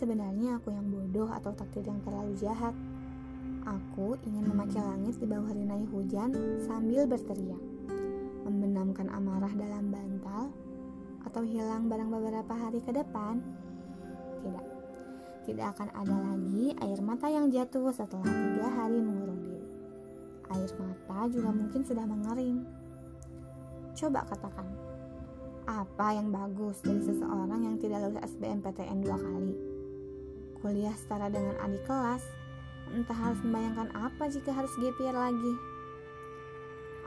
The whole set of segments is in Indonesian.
sebenarnya aku yang bodoh atau takdir yang terlalu jahat. Aku ingin memaki langit di bawah rinai hujan sambil berteriak. Membenamkan amarah dalam bantal atau hilang barang beberapa hari ke depan. Tidak, tidak akan ada lagi air mata yang jatuh setelah tiga hari mengurung diri. Air mata juga mungkin sudah mengering. Coba katakan, apa yang bagus dari seseorang yang tidak lulus SBMPTN dua kali? Kuliah setara dengan adik kelas, entah harus membayangkan apa jika harus GPR lagi.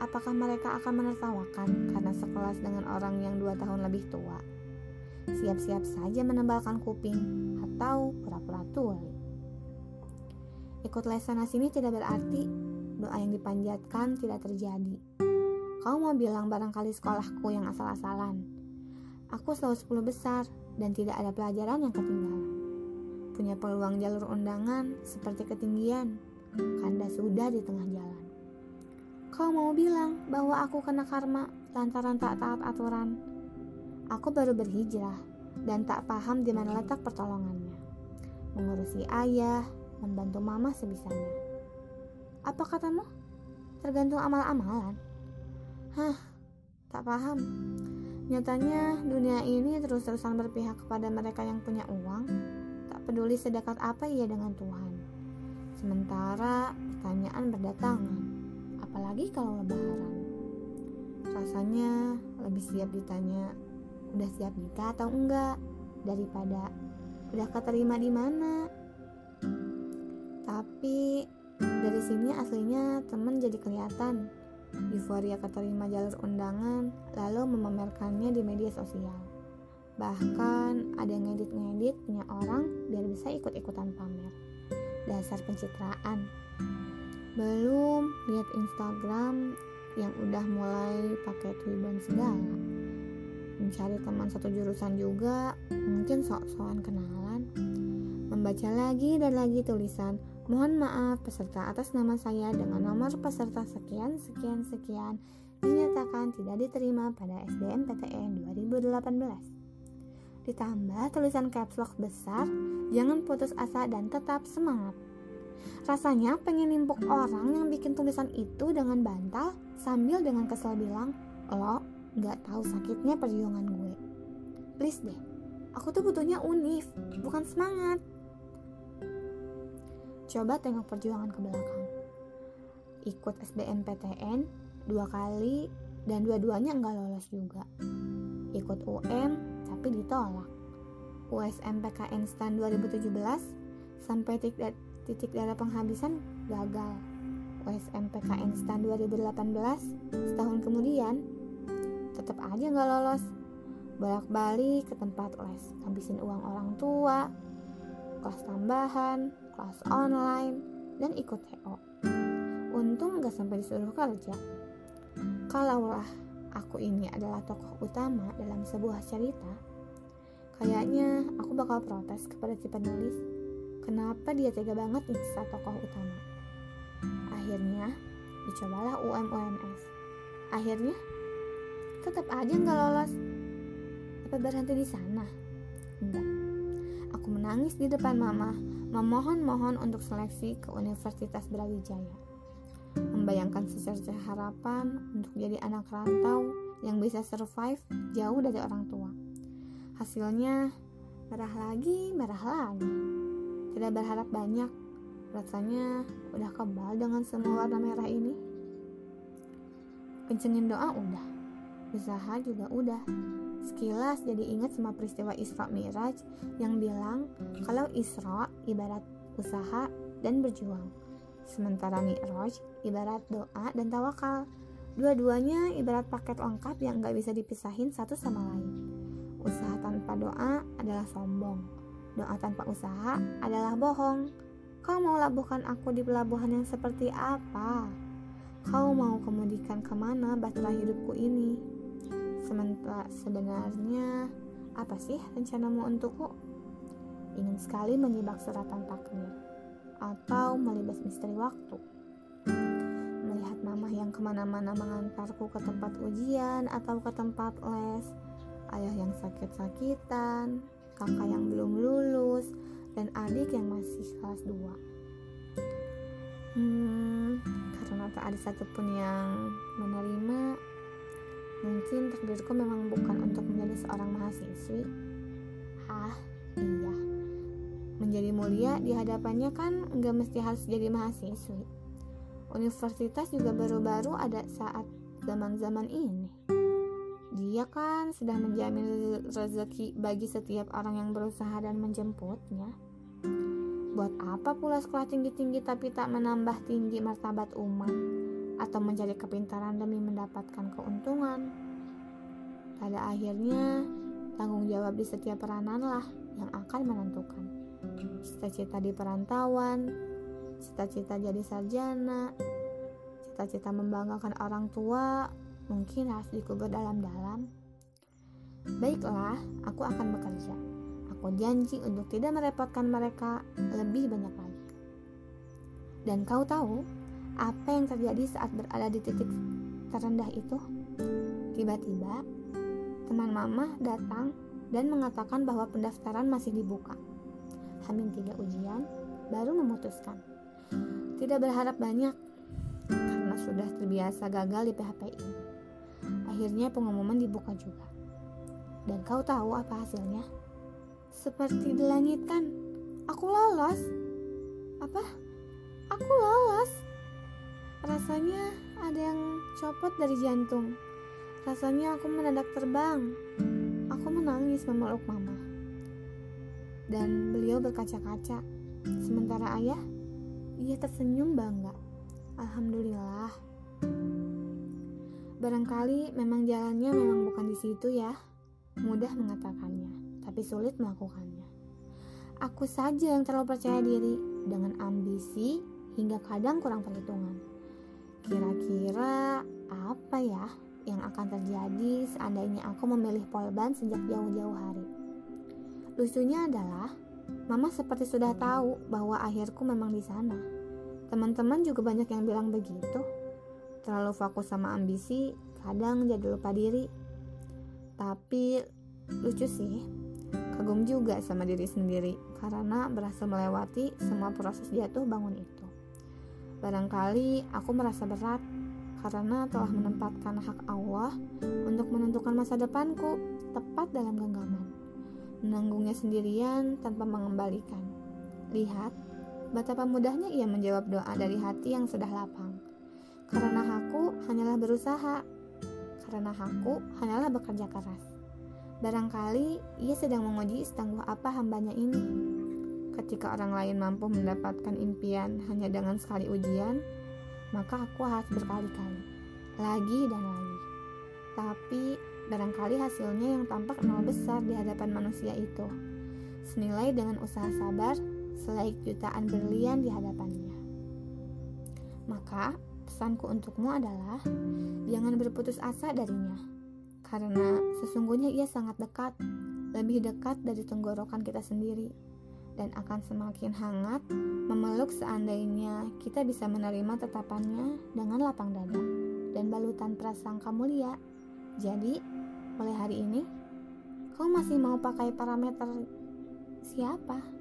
Apakah mereka akan menertawakan karena sekelas dengan orang yang dua tahun lebih tua? Siap-siap saja menebalkan kuping atau pura-pura tuli. Ikut les sana sini tidak berarti doa yang dipanjatkan tidak terjadi. Kau mau bilang barangkali sekolahku yang asal-asalan. Aku selalu 10 besar dan tidak ada pelajaran yang ketinggalan. Punya peluang jalur undangan seperti ketinggian. Kanda sudah di tengah jalan. Kau mau bilang bahwa aku kena karma lantaran tak taat aturan. Aku baru berhijrah dan tak paham di mana letak pertolongannya. Mengurusi ayah, membantu mama sebisanya. Apa katamu? Tergantung amal-amalan. Hah, tak paham. Nyatanya dunia ini terus-terusan berpihak kepada mereka yang punya uang, peduli sedekat apa ia dengan Tuhan. Sementara pertanyaan berdatangan, apalagi kalau lebaran. Rasanya lebih siap ditanya, udah siap nikah atau enggak, daripada udah keterima di mana. Tapi dari sini aslinya temen jadi kelihatan euforia keterima jalur undangan lalu memamerkannya di media sosial. Bahkan ada ngedit-ngedit punya orang biar bisa ikut-ikutan pamer. Dasar pencitraan. Belum lihat Instagram yang udah mulai pakai twibbon segala. Mencari teman satu jurusan juga, mungkin sok-sokan kenalan. Membaca lagi dan lagi tulisan Mohon maaf, peserta atas nama saya dengan nomor peserta sekian sekian sekian dinyatakan tidak diterima pada SBMPTN 2018. Ditambah tulisan caps lock besar, jangan putus asa dan tetap semangat. Rasanya pengen nimpuk orang yang bikin tulisan itu dengan bantal sambil dengan kesel bilang, lo gak tahu sakitnya perjuangan gue. Please deh, aku tuh butuhnya unif, bukan semangat. Coba tengok perjuangan ke belakang. Ikut SBMPTN dua kali dan dua-duanya enggak lolos juga. Ikut UM tapi ditolak. USMPKN STAN 2017 sampai titik, titik darah penghabisan gagal. USMPKN STAN 2018 setahun kemudian tetap aja nggak lolos. Bolak-balik ke tempat les, habisin uang orang tua, kelas tambahan, kelas online, dan ikut TO. Untung gak sampai disuruh kerja. Kalaulah aku ini adalah tokoh utama dalam sebuah cerita, kayaknya aku bakal protes kepada si penulis. Kenapa dia tega banget nyiksa tokoh utama? Akhirnya, dicobalah UM-UMS. Akhirnya, tetap aja nggak lolos. Apa berhenti di sana? Enggak. Aku menangis di depan mama memohon-mohon untuk seleksi ke Universitas Brawijaya. Membayangkan secerca harapan untuk jadi anak rantau yang bisa survive jauh dari orang tua. Hasilnya merah lagi, merah lagi. Tidak berharap banyak, rasanya udah kebal dengan semua warna merah ini. Kencengin doa udah, usaha juga udah, Sekilas jadi ingat sama peristiwa Isra Miraj yang bilang kalau Isra ibarat usaha dan berjuang. Sementara Mi'raj ibarat doa dan tawakal. Dua-duanya ibarat paket lengkap yang gak bisa dipisahin satu sama lain. Usaha tanpa doa adalah sombong. Doa tanpa usaha adalah bohong. Kau mau labuhkan aku di pelabuhan yang seperti apa? Kau mau kemudikan ke mana bahtera hidupku ini? Sementara sebenarnya apa sih rencanamu untukku? Ingin sekali menyibak suratan takdir atau melibas misteri waktu. Melihat mama yang ke mana-mana mengantarku ke tempat ujian atau ke tempat les, ayah yang sakit-sakitan, kakak yang belum lulus, dan adik yang masih kelas 2. Hmm, karena tak ada satupun yang menerima, mungkin takdirku memang bukan untuk menjadi seorang mahasiswi. Mulia di hadapannya kan nggak mesti harus jadi mahasiswi. Universitas juga baru-baru ada saat zaman-zaman ini. Dia kan sudah menjamin rezeki bagi setiap orang yang berusaha dan menjemputnya. Buat apa pula sekolah tinggi-tinggi tapi tak menambah tinggi martabat umat atau mencari kepintaran demi mendapatkan keuntungan? Pada akhirnya, tanggung jawab di setiap peranan lah yang akan menentukan. Cita-cita di perantauan, cita-cita jadi sarjana, cita-cita membanggakan orang tua, mungkin harus dikubur dalam-dalam. Baiklah, aku akan bekerja Aku janji untuk tidak merepotkan mereka lebih banyak lagi. Dan kau tahu apa yang terjadi saat berada di titik terendah itu? Tiba-tiba, teman mama datang dan mengatakan bahwa pendaftaran masih dibuka. Hamin tiga ujian, baru memutuskan. Tidak berharap banyak, karena sudah terbiasa gagal di PHPI. Akhirnya pengumuman dibuka juga. Dan kau tahu apa hasilnya? seperti di langit kan aku lolos apa aku lolos rasanya ada yang copot dari jantung rasanya aku mendadak terbang aku menangis memeluk mama dan beliau berkaca-kaca sementara ayah ia tersenyum bangga alhamdulillah barangkali memang jalannya memang bukan di situ ya mudah mengatakannya tapi sulit melakukannya. Aku saja yang terlalu percaya diri dengan ambisi hingga kadang kurang perhitungan. Kira-kira apa ya yang akan terjadi seandainya aku memilih polban sejak jauh-jauh hari? Lucunya adalah, Mama seperti sudah tahu bahwa akhirku memang di sana. Teman-teman juga banyak yang bilang begitu. Terlalu fokus sama ambisi, kadang jadi lupa diri. Tapi lucu sih, Kagum juga sama diri sendiri karena berhasil melewati semua proses jatuh bangun itu. Barangkali aku merasa berat karena telah menempatkan hak Allah untuk menentukan masa depanku tepat dalam genggaman. Menanggungnya sendirian tanpa mengembalikan. Lihat, betapa mudahnya ia menjawab doa dari hati yang sudah lapang. Karena aku hanyalah berusaha. Karena aku hanyalah bekerja keras. Barangkali ia sedang menguji setangguh apa hambanya ini. Ketika orang lain mampu mendapatkan impian hanya dengan sekali ujian, maka aku harus berkali-kali, lagi dan lagi. Tapi barangkali hasilnya yang tampak nol besar di hadapan manusia itu, senilai dengan usaha sabar selaik jutaan berlian di hadapannya. Maka pesanku untukmu adalah jangan berputus asa darinya karena sesungguhnya ia sangat dekat, lebih dekat dari tenggorokan kita sendiri, dan akan semakin hangat memeluk seandainya kita bisa menerima tetapannya dengan lapang dada dan balutan prasangka mulia. Jadi, mulai hari ini, kau masih mau pakai parameter siapa?